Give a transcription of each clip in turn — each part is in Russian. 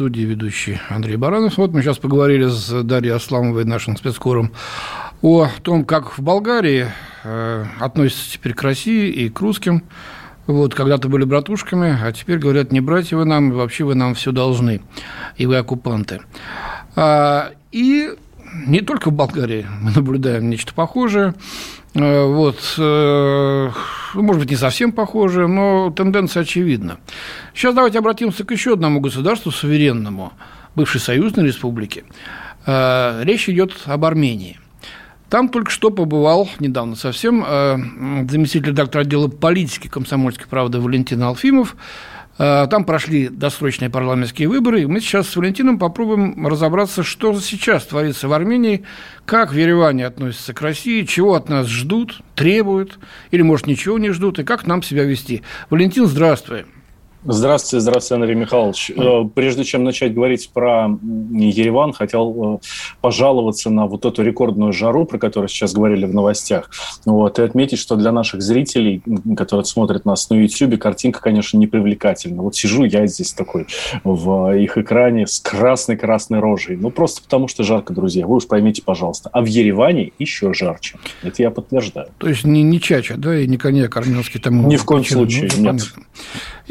студии ведущий Андрей Баранов. Вот мы сейчас поговорили с Дарьей Асламовой, нашим спецкором, о том, как в Болгарии э, относятся теперь к России и к русским. Вот, когда-то были братушками, а теперь говорят, не братья вы нам, вообще вы нам все должны, и вы оккупанты. А, и не только в Болгарии мы наблюдаем нечто похожее. Э, вот, э, может быть, не совсем похожее, но тенденция очевидна. Сейчас давайте обратимся к еще одному государству суверенному, бывшей союзной республике. Э, речь идет об Армении. Там только что побывал, недавно совсем, заместитель редактора отдела политики комсомольской правды Валентин Алфимов, там прошли досрочные парламентские выборы, и мы сейчас с Валентином попробуем разобраться, что сейчас творится в Армении, как в Ереване относятся к России, чего от нас ждут, требуют, или, может, ничего не ждут, и как нам себя вести. Валентин, здравствуй. Здравствуйте, здравствуйте, Андрей Михайлович. Э, прежде чем начать говорить про Ереван, хотел э, пожаловаться на вот эту рекордную жару, про которую сейчас говорили в новостях. Вот, и отметить, что для наших зрителей, которые смотрят нас на YouTube, картинка, конечно, не привлекательна. Вот сижу я здесь такой в их экране с красной-красной рожей. Ну, просто потому что жарко, друзья. Вы уж поймите, пожалуйста. А в Ереване еще жарче. Это я подтверждаю. То есть не, не чача, да, и не коньяк армянский там? Ни в коем случае, ну, нет.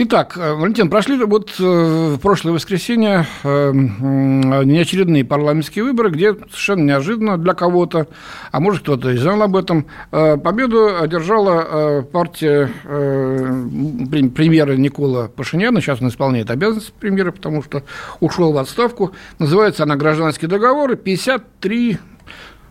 Итак, э, Валентин, прошли вот э, в прошлое воскресенье э, неочередные парламентские выборы, где совершенно неожиданно для кого-то, а может кто-то и знал об этом, победу одержала партия премьера Никола Пашиняна, сейчас он исполняет обязанности премьера, потому что ушел в отставку, называется она «Гражданский договор», 53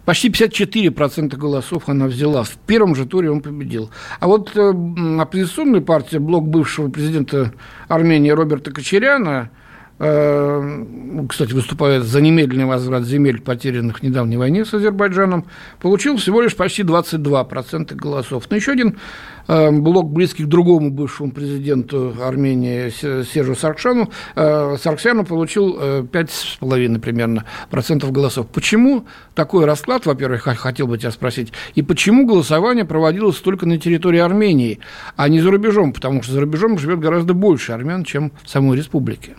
Почти 54% голосов она взяла. В первом же туре он победил. А вот э, оппозиционная партия, блок бывшего президента Армении Роберта Кочеряна, э, кстати, выступает за немедленный возврат земель, потерянных в недавней войне с Азербайджаном, получил всего лишь почти 22% голосов. Но еще один блок, близкий к другому бывшему президенту Армении Сержу Саркшану, э, Сарксяну получил 5,5 э, примерно процентов голосов. Почему такой расклад, во-первых, хотел бы тебя спросить, и почему голосование проводилось только на территории Армении, а не за рубежом, потому что за рубежом живет гораздо больше армян, чем в самой республике?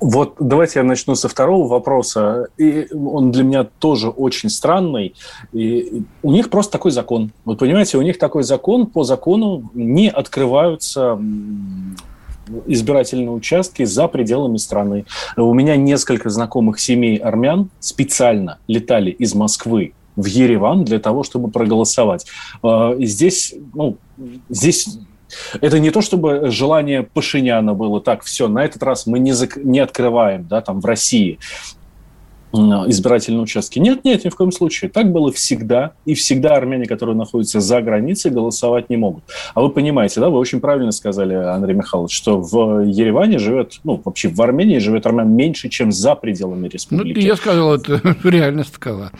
Вот давайте я начну со второго вопроса. И он для меня тоже очень странный. И у них просто такой закон. Вот понимаете, у них такой закон, по закону не открываются избирательные участки за пределами страны. У меня несколько знакомых семей армян специально летали из Москвы в Ереван для того, чтобы проголосовать. А, здесь, ну, здесь это не то, чтобы желание Пашиняна было так, все, на этот раз мы не, зак... не открываем, да, там в России избирательные участки. Нет, нет, ни в коем случае. Так было всегда. И всегда армяне, которые находятся за границей, голосовать не могут. А вы понимаете, да, вы очень правильно сказали, Андрей Михайлович, что в Ереване живет, ну, вообще в Армении живет армян меньше, чем за пределами республики. Ну, я сказал, это реальность такова.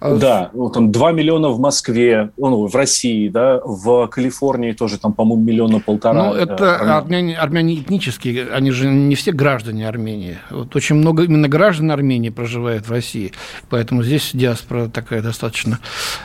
А да, ну, там 2 миллиона в Москве, ну, в России, да, в Калифорнии тоже там, по-моему, миллиона полтора. Ну, это армян. армяне, армяне этнические, они же не все граждане Армении. Вот очень много именно граждан Армении проживает в России, поэтому здесь диаспора такая достаточно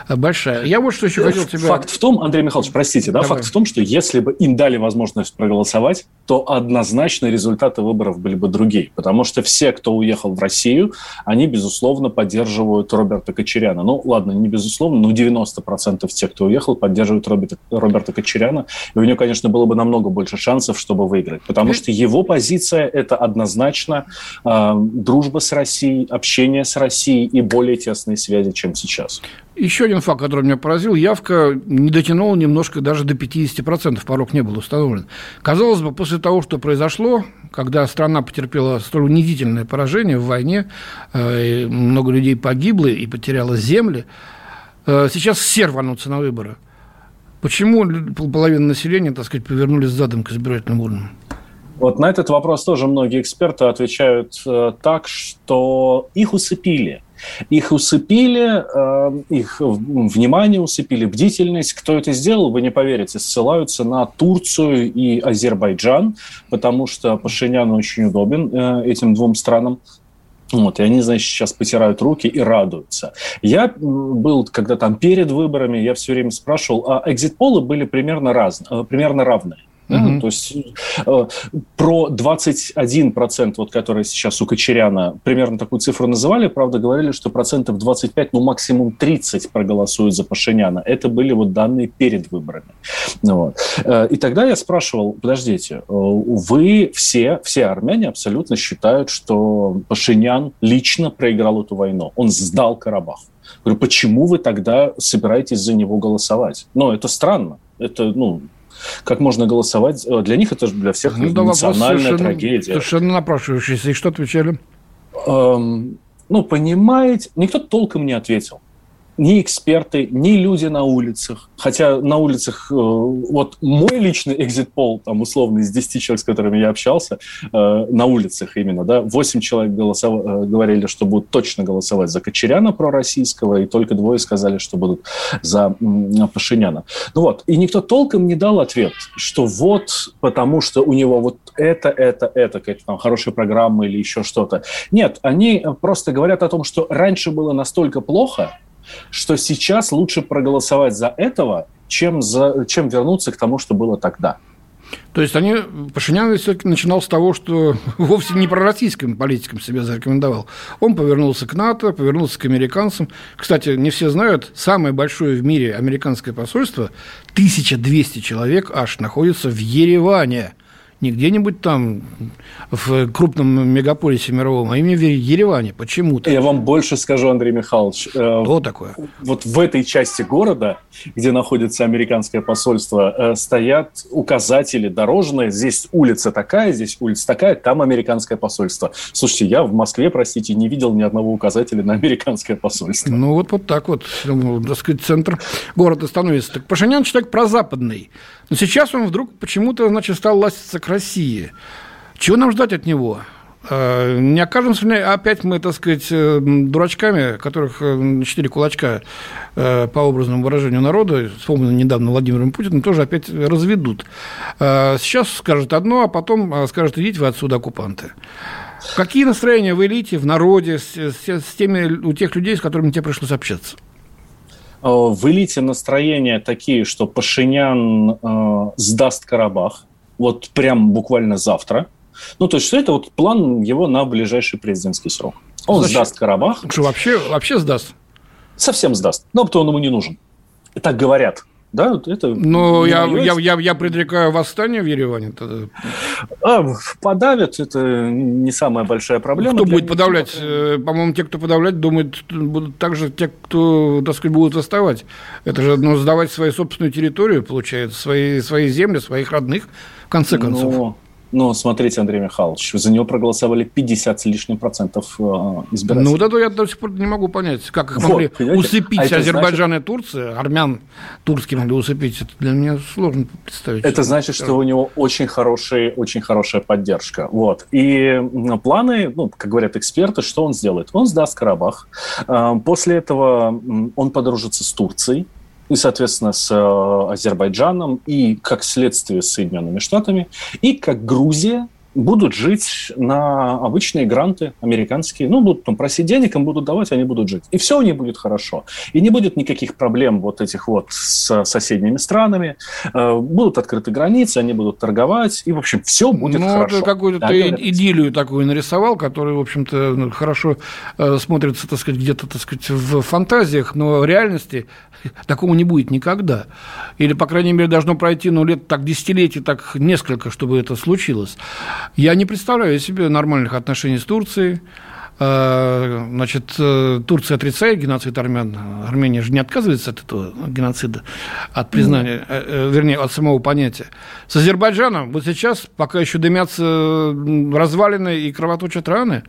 большая. Я вот что еще хотел тебя... Факт в том, Андрей Михайлович, простите, да, факт в том, что если бы им дали возможность проголосовать, то однозначно результаты выборов были бы другие, потому что все, кто уехал в Россию, они, безусловно, поддерживают Роберта Кочеряна Кочеряна. Ну, ладно, не безусловно, но 90% тех, кто уехал, поддерживают Роберта, Роберта Кочеряна. И у него, конечно, было бы намного больше шансов, чтобы выиграть. Потому что его позиция – это однозначно э, дружба с Россией, общение с Россией и более тесные связи, чем сейчас. Еще один факт, который меня поразил, явка не дотянула немножко даже до 50%, порог не был установлен. Казалось бы, после того, что произошло, когда страна потерпела столь унизительное поражение в войне, э, много людей погибло и потеряло земли, э, сейчас все рванутся на выборы. Почему половина населения, так сказать, повернулись задом к избирательным урнам? Вот на этот вопрос тоже многие эксперты отвечают э, так, что их усыпили. Их усыпили, э, их внимание усыпили, бдительность. Кто это сделал, вы не поверите, ссылаются на Турцию и Азербайджан, потому что Пашинян очень удобен э, этим двум странам. Вот, и они, значит, сейчас потирают руки и радуются. Я был, когда там перед выборами, я все время спрашивал, а экзит-полы были примерно, раз, э, примерно равные. Mm-hmm. то есть э, про 21%, вот, который сейчас у Кочеряна, примерно такую цифру называли, правда, говорили, что процентов 25, ну, максимум 30 проголосуют за Пашиняна. Это были вот данные перед выборами. Ну вот. Э, и тогда я спрашивал, подождите, э, вы все, все армяне абсолютно считают, что Пашинян лично проиграл эту войну. Он сдал Карабах. Говорю, почему вы тогда собираетесь за него голосовать? Ну, это странно. Это, ну, как можно голосовать. Э, для них это же для всех ну, да, национальная трагедия. Совершенно напрашивающийся. И что отвечали? Эм, ну, понимаете, никто толком не ответил ни эксперты, ни люди на улицах. Хотя на улицах, э, вот мой личный экзит-пол, там, условно, из 10 человек, с которыми я общался, э, на улицах именно, да, 8 человек голосов... Э, говорили, что будут точно голосовать за Кочеряна пророссийского, и только двое сказали, что будут за Пашиняна. Ну вот, и никто толком не дал ответ, что вот потому, что у него вот это, это, это, какая-то там хорошая программа или еще что-то. Нет, они просто говорят о том, что раньше было настолько плохо, что сейчас лучше проголосовать за этого, чем, за, чем вернуться к тому, что было тогда. То есть они, Пашинян все-таки начинал с того, что вовсе не пророссийским политикам себя зарекомендовал. Он повернулся к НАТО, повернулся к американцам. Кстати, не все знают, самое большое в мире американское посольство, 1200 человек аж, находится в Ереване – не где-нибудь там в крупном мегаполисе мировом, а именно в Ереване почему-то. Я вам больше скажу, Андрей Михайлович. Э, Что такое? Вот в этой части города, где находится американское посольство, э, стоят указатели дорожные. Здесь улица такая, здесь улица такая, там американское посольство. Слушайте, я в Москве, простите, не видел ни одного указателя на американское посольство. Ну вот, вот так вот, так сказать, центр города становится. Так Пашинян человек прозападный. Но сейчас он вдруг почему-то, значит, стал ластиться к России. Чего нам ждать от него? А, не окажемся ли опять мы, так сказать, э, дурачками, которых э, четыре кулачка э, по образному выражению народа, вспомнено недавно Владимиром Путиным, тоже опять разведут. Сейчас скажут одно, а потом скажут, идите вы отсюда, оккупанты. Какие настроения в элите, в народе, с, с, с теми, у тех людей, с которыми тебе пришлось общаться? В элите настроения такие, что Пашинян э, сдаст Карабах, вот прям буквально завтра. Ну, то есть, это вот план его на ближайший президентский срок. Он Значит, сдаст Карабах. Что, вообще, вообще сдаст? Совсем сдаст. Но то он ему не нужен. Так говорят. Да, это Но я, я, я, я предрекаю восстание в Ереване. Тогда. А, подавят, это не самая большая проблема. Кто будет подавлять? Э, по-моему, те, кто подавлять, думают, будут также те, кто, так сказать, будут восставать. Это же ну, сдавать свою собственную территорию, получается, свои, свои земли, своих родных, в конце концов. Но но смотрите, Андрей Михайлович, за него проголосовали 50 с лишним процентов э, избирателей. Ну, вот это я до сих пор не могу понять, как их вот, могли понимаете? усыпить а Азербайджан значит... и Турция, армян турские могли усыпить. Это для меня сложно представить. Это значит, что у него очень, хороший, очень хорошая поддержка. Вот. И планы, ну, как говорят эксперты, что он сделает? Он сдаст Карабах. Э, после этого он подружится с Турцией и, соответственно, с э, Азербайджаном, и, как следствие, с Соединенными Штатами, и как Грузия, будут жить на обычные гранты американские. Ну, будут там просить денег, им будут давать, они будут жить. И все у них будет хорошо. И не будет никаких проблем вот этих вот с соседними странами. Э, будут открыты границы, они будут торговать. И, в общем, все будет ну, хорошо. Ну, какую-то да, ты идиллию такую нарисовал, которая, в общем-то, ну, хорошо э, смотрится, так сказать, где-то, так сказать, в фантазиях, но в реальности такого не будет никогда. Или, по крайней мере, должно пройти, ну, лет так десятилетий, так несколько, чтобы это случилось. Я не представляю себе нормальных отношений с Турцией. Э, значит, э, Турция отрицает геноцид армян. Армения же не отказывается от этого геноцида, от признания, mm. вернее, от самого понятия. С Азербайджаном вот сейчас пока еще дымятся развалины и кровоточат раны,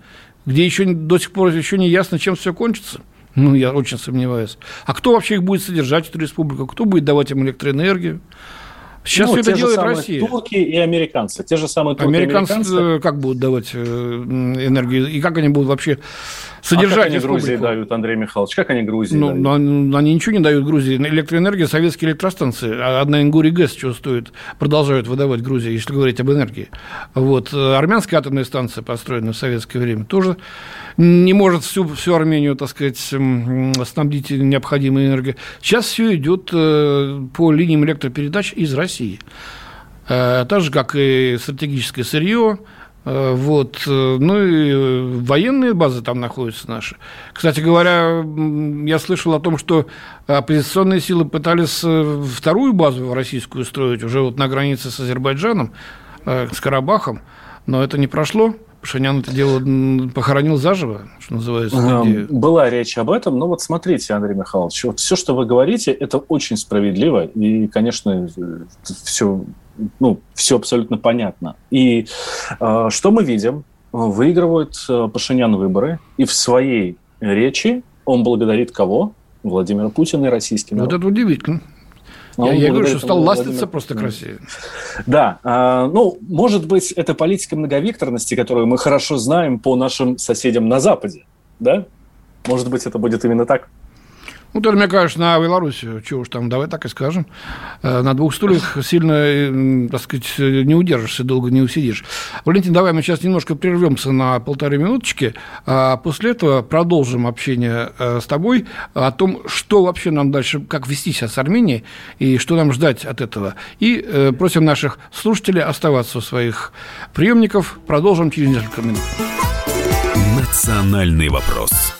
где еще до сих пор еще не ясно, чем все кончится. Ну, я очень сомневаюсь. А кто вообще их будет содержать, эту республику? Кто будет давать им электроэнергию? Сейчас ну, это делает Россия. Турки и американцы. Те же самые турки американцы, американцы как будут давать э, энергию? И как они будут вообще содержать а как они Грузии дают, Андрей Михайлович? Как они Грузии ну, дают? Ну, они ничего не дают Грузии. Электроэнергия, советские электростанции. А одна Ингури ГЭС что стоит, продолжают выдавать Грузии, если говорить об энергии. Вот. Армянская атомная станция, построенная в советское время, тоже не может всю, всю Армению, так сказать, снабдить необходимой энергией. Сейчас все идет э, по линиям электропередач из России. Э, так же, как и стратегическое сырье, э, вот. Ну и военные базы там находятся наши. Кстати говоря, я слышал о том, что оппозиционные силы пытались вторую базу российскую строить уже вот на границе с Азербайджаном, с Карабахом, но это не прошло. Пашинян это дело похоронил заживо, что называется. Была речь об этом, но вот смотрите, Андрей Михайлович, вот все, что вы говорите, это очень справедливо, и, конечно, все, ну, все абсолютно понятно. И э, что мы видим? Выигрывает э, Пашинян выборы, и в своей речи он благодарит кого? Владимира Путина и российский народ. Вот это удивительно. Я, я говорю, что стал ластиться просто красивее. Да, а, ну, может быть, это политика многовекторности, которую мы хорошо знаем по нашим соседям на Западе, да? Может быть, это будет именно так? Ну, тоже, мне кажется, на Беларуси, чего уж там, давай так и скажем, э, на двух стульях сильно, так сказать, не удержишься, долго не усидишь. Валентин, давай мы сейчас немножко прервемся на полторы минуточки, а после этого продолжим общение э, с тобой о том, что вообще нам дальше, как вести себя с Арменией и что нам ждать от этого. И э, просим наших слушателей оставаться у своих приемников. Продолжим через несколько минут. Национальный вопрос.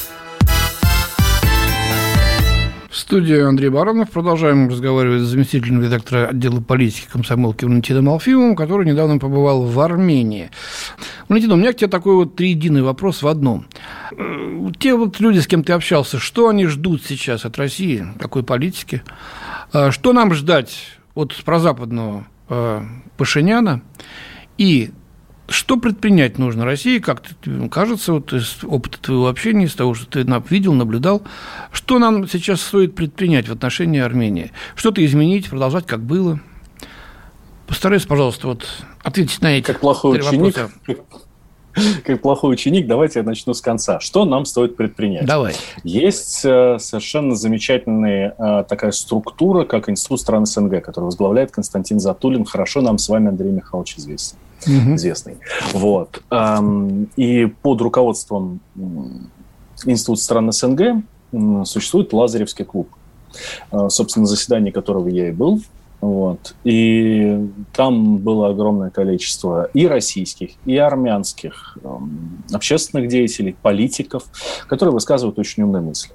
студии Андрей Баранов. Продолжаем разговаривать с заместителем редактора отдела политики комсомолки Валентином Алфимовым, который недавно побывал в Армении. Валентин, у меня к тебе такой вот триединый вопрос в одном. Э, те вот люди, с кем ты общался, что они ждут сейчас от России, какой политики? Э, что нам ждать от прозападного э, Пашиняна? И что предпринять нужно России, как кажется, вот из опыта твоего общения, из того, что ты видел, наблюдал, что нам сейчас стоит предпринять в отношении Армении? Что-то изменить, продолжать, как было? Постарайся, пожалуйста, вот ответить на эти как плохой ученик. Как плохой ученик, давайте я начну с конца. Что нам стоит предпринять? Давай. Есть э, совершенно замечательная э, такая структура, как Институт стран СНГ, который возглавляет Константин Затулин. Хорошо нам с вами, Андрей Михайлович, известен угу. известный. Вот. И под руководством Института стран СНГ существует Лазаревский клуб, а, собственно, заседание которого я и был. Вот. И там было огромное количество и российских, и армянских общественных деятелей, политиков, которые высказывают очень умные мысли.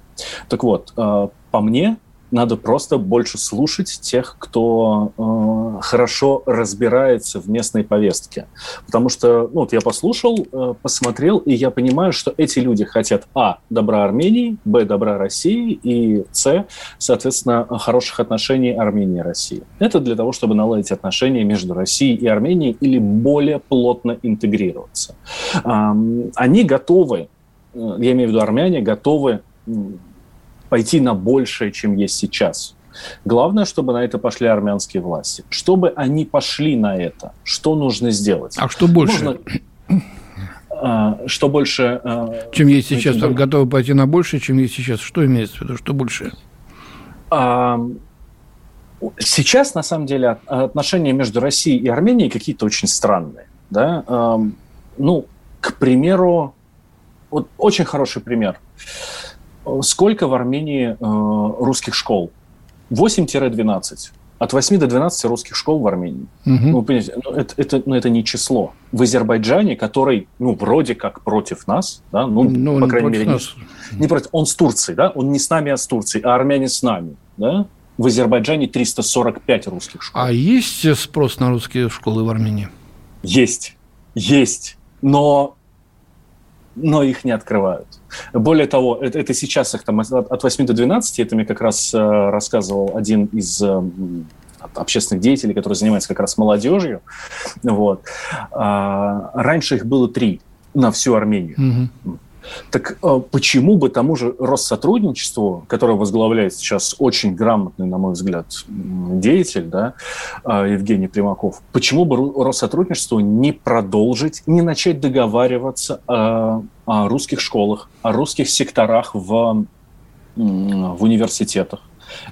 Так вот, а, по мне, надо просто больше слушать тех, кто э, хорошо разбирается в местной повестке. Потому что, ну, вот я послушал, э, посмотрел, и я понимаю, что эти люди хотят, а, добра Армении, б, добра России, и, с, соответственно, хороших отношений Армении и России. Это для того, чтобы наладить отношения между Россией и Арменией или более плотно интегрироваться. Э, они готовы, э, я имею в виду армяне, готовы пойти на большее, чем есть сейчас. Главное, чтобы на это пошли армянские власти. Чтобы они пошли на это, что нужно сделать? А что больше? Нужно, а, что больше... А, чем есть сейчас? Этим... Готовы пойти на большее, чем есть сейчас? Что имеется в виду? Что больше? А, сейчас, на самом деле, отношения между Россией и Арменией какие-то очень странные. Да? Ну, к примеру, вот очень хороший пример. Сколько в Армении э, русских школ? 8-12. От 8 до 12 русских школ в Армении. Угу. Ну, понимаете, ну, это, это, ну, это не число. В Азербайджане, который, ну, вроде как против нас, да, ну, ну по крайней мере, нас. Не против. Он с Турцией, да? Он не с нами, а с Турцией, а армяне с нами, да? В Азербайджане 345 русских школ. А есть спрос на русские школы в Армении? Есть, есть, но, но их не открывают. Более того, это, это сейчас их там от 8 до 12, это мне как раз э, рассказывал один из э, общественных деятелей, который занимается как раз молодежью. Вот. А, раньше их было три на всю Армению. Угу. Так э, почему бы тому же Россотрудничеству, которое возглавляет сейчас очень грамотный, на мой взгляд, деятель, да, э, Евгений Примаков, почему бы Россотрудничеству не продолжить, не начать договариваться о, о русских школах, о русских секторах в, в университетах?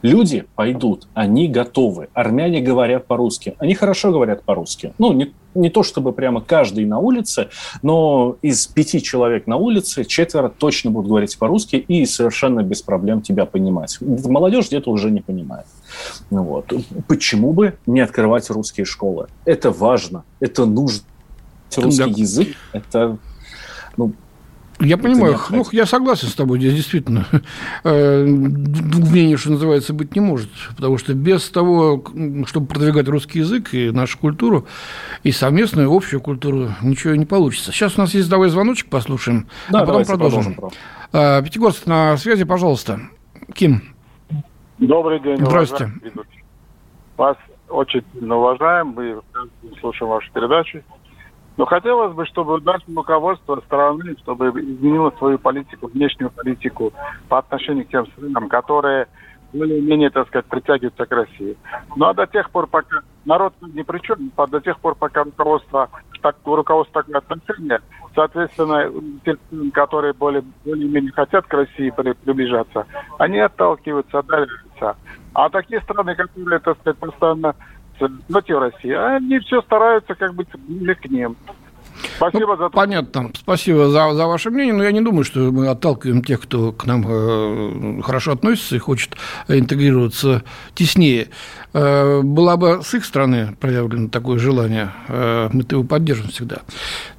Люди пойдут, они готовы. Армяне говорят по-русски. Они хорошо говорят по-русски. Ну, не, не то чтобы прямо каждый на улице, но из пяти человек на улице четверо точно будут говорить по-русски и совершенно без проблем тебя понимать. Молодежь где-то уже не понимает. Вот. Почему бы не открывать русские школы? Это важно, это нужно. Русский да. язык – это ну, я понимаю, ну, я согласен с тобой, здесь действительно э, двух мнений, что называется, быть не может, потому что без того, чтобы продвигать русский язык и нашу культуру, и совместную общую культуру, ничего не получится. Сейчас у нас есть давай звоночек, послушаем, да, а потом продолжим. продолжим а, Пятигорск на связи, пожалуйста. Ким. Добрый день. Здравствуйте. Вас очень уважаем, мы слушаем вашу передачу. Но хотелось бы, чтобы наше руководство страны, чтобы изменило свою политику, внешнюю политику по отношению к тем странам, которые более-менее, так сказать, притягиваются к России. Ну а до тех пор, пока народ ни при чем, до тех пор, пока руководство, так, руководство такое отношение, соответственно, те, которые более, более-менее хотят к России приближаться, они отталкиваются, отдаляются. А такие страны, которые, так сказать, постоянно против России, они все стараются как бы к ним. Спасибо ну, за Понятно. Спасибо за, за ваше мнение. Но я не думаю, что мы отталкиваем тех, кто к нам э, хорошо относится и хочет интегрироваться теснее. Э, была бы с их стороны проявлено такое желание, э, мы его поддержим всегда.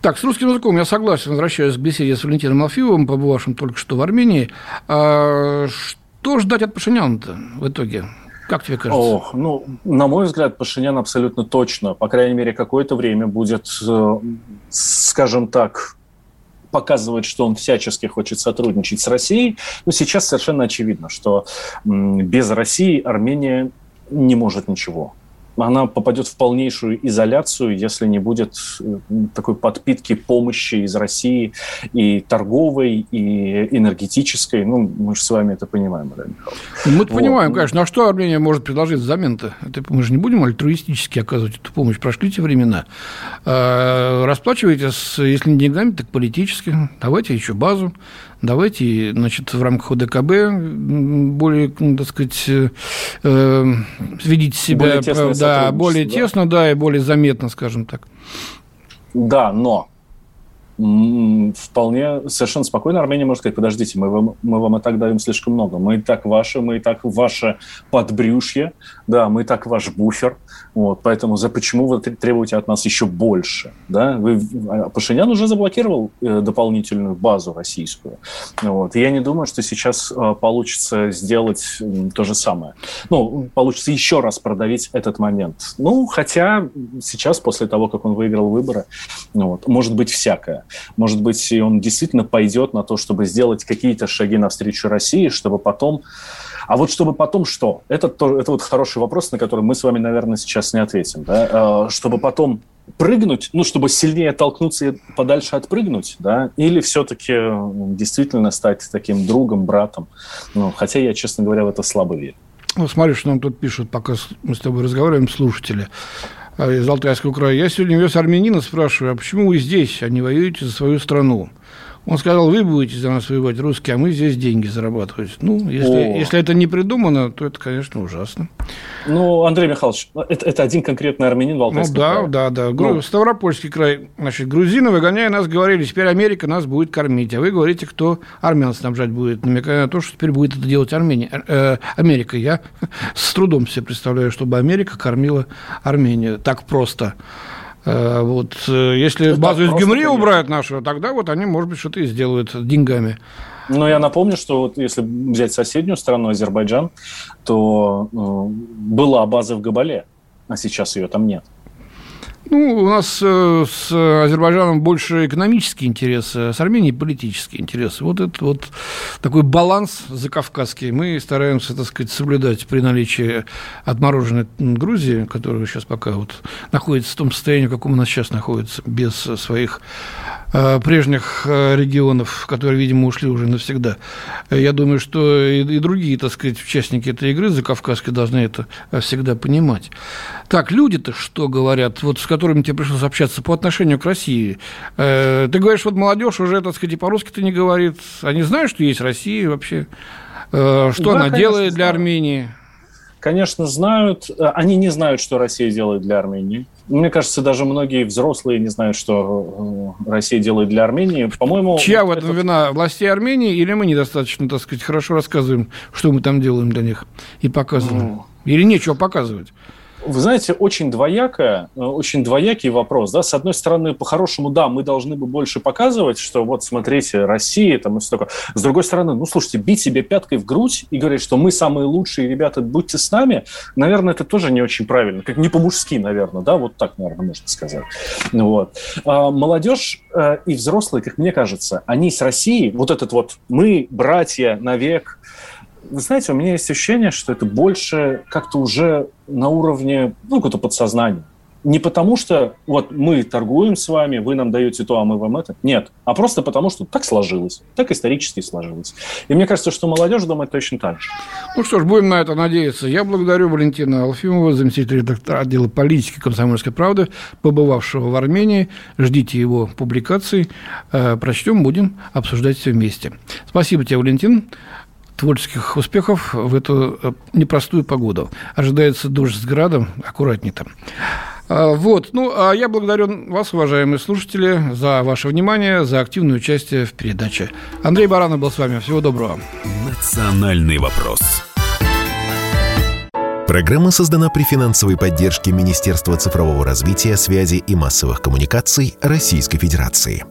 Так, с русским языком я согласен. Возвращаюсь к беседе с Валентином Алфиловым, побывавшим только что в Армении. Э, что ждать от Пашиняна-то в итоге? Как тебе кажется? Ох, ну, на мой взгляд, Пашинян абсолютно точно, по крайней мере, какое-то время будет, э, скажем так, показывать, что он всячески хочет сотрудничать с Россией. Но сейчас совершенно очевидно, что без России Армения не может ничего она попадет в полнейшую изоляцию, если не будет э, такой подпитки помощи из России и торговой, и энергетической. Ну, мы же с вами это понимаем, Мария Мы вот. понимаем, конечно. А что Армения может предложить взамен-то? Это, мы же не будем альтруистически оказывать эту помощь. Прошли те времена. А, расплачивайтесь, если не деньгами, так политически. Давайте еще базу давайте, значит, в рамках ОДКБ более, так сказать, э, э видеть себя, более да, более тесно, да, и более заметно, скажем так. Да, но вполне совершенно спокойно. Армения может сказать, подождите, мы вам, мы вам и так даем слишком много, мы и так ваши, мы и так ваше подбрюшье, да, мы и так ваш буфер, вот, поэтому за почему вы требуете от нас еще больше, да, вы, а Пашинян уже заблокировал э, дополнительную базу российскую, вот, и я не думаю, что сейчас э, получится сделать то же самое, ну, получится еще раз продавить этот момент, ну, хотя сейчас, после того, как он выиграл выборы, вот, может быть всякое, может быть, он действительно пойдет на то, чтобы сделать какие-то шаги навстречу России, чтобы потом... А вот чтобы потом что? Это, то, это вот хороший вопрос, на который мы с вами, наверное, сейчас не ответим. Да? А, чтобы потом прыгнуть, ну, чтобы сильнее толкнуться и подальше отпрыгнуть, да, или все-таки действительно стать таким другом, братом. Ну, хотя я, честно говоря, в это слабо верю. Ну, смотри, что нам тут пишут, пока мы с тобой разговариваем, слушатели. А, из Алтайского края. Я сегодня вез армянина, спрашиваю, а почему вы здесь, а не воюете за свою страну? Он сказал, вы будете за нас воевать, русские, а мы здесь деньги зарабатывать. Ну, если, если это не придумано, то это, конечно, ужасно. Ну, Андрей Михайлович, это, это один конкретный армянин в Алтайском Ну, да, крае. да, да. Ну. Ставропольский край. Значит, грузины, выгоняя нас, говорили, теперь Америка нас будет кормить. А вы говорите, кто армян снабжать будет, намекая на то, что теперь будет это делать Армения, э, Америка. Я с трудом себе представляю, чтобы Америка кормила Армению. Так просто. Э, вот, э, если Это базу из Гюмри конечно. убрают нашу, тогда вот они, может быть, что-то и сделают с деньгами. Но я напомню, что вот если взять соседнюю страну, Азербайджан, то э, была база в Габале, а сейчас ее там нет. Ну, у нас э, с Азербайджаном больше экономические интересы, а с Арменией политические интересы. Вот это вот такой баланс закавказский мы стараемся, так сказать, соблюдать при наличии отмороженной Грузии, которая сейчас пока вот находится в том состоянии, в каком она сейчас находится, без своих э, прежних э, регионов, которые, видимо, ушли уже навсегда. Я думаю, что и, и другие, так сказать, участники этой игры закавказской должны это всегда понимать. Так, люди-то что говорят, вот с которыми тебе пришлось общаться по отношению к России? Э, ты говоришь, вот молодежь уже, так сказать, и по-русски-то не говорит. Они знают, что есть Россия вообще? Э, что Да, она конечно, делает для знают. Армении? Конечно, знают. э, Они не знают, что Россия делает для Армении. Мне кажется, даже многие взрослые не знают, что Россия делает для Армении. По-моему, Чья в этом этот- вина? Властей Армении или мы недостаточно, так сказать, хорошо рассказываем, что мы там делаем для них и показываем? Ну, Или нечего показывать? Вы знаете, очень двоякое, э, очень двоякий вопрос. Да? С одной стороны, по-хорошему, да, мы должны бы больше показывать, что вот, смотрите, Россия, там и все такое. С другой стороны, ну, слушайте, бить себе пяткой в грудь и говорить, что мы самые лучшие, ребята, будьте с нами, наверное, это тоже не очень правильно. Как не по-мужски, наверное, да, вот так, наверное, можно сказать. Ну Вот. А молодежь э, и взрослые, как мне кажется, они с Россией, вот этот вот мы, братья, навек, вы знаете, у меня есть ощущение, что это больше как-то уже на уровне, ну, какого-то подсознания. Не потому что вот мы торгуем с вами, вы нам даете то, а мы вам это. Нет. А просто потому, что так сложилось. Так исторически сложилось. И мне кажется, что молодежь думает точно так же. Ну что ж, будем на это надеяться. Я благодарю Валентина Алфимова, заместителя редактора отдела политики «Комсомольской правды», побывавшего в Армении. Ждите его публикаций. Э, Прочтем, будем обсуждать все вместе. Спасибо тебе, Валентин. Творческих успехов в эту э, непростую погоду. Ожидается дождь с градом. Аккуратней там. А, Вот. Ну, а я благодарю вас, уважаемые слушатели, за ваше внимание, за активное участие в передаче. Андрей Баранов был с вами. Всего доброго. «Национальный вопрос». Программа создана при финансовой поддержке Министерства цифрового развития, связи и массовых коммуникаций Российской Федерации.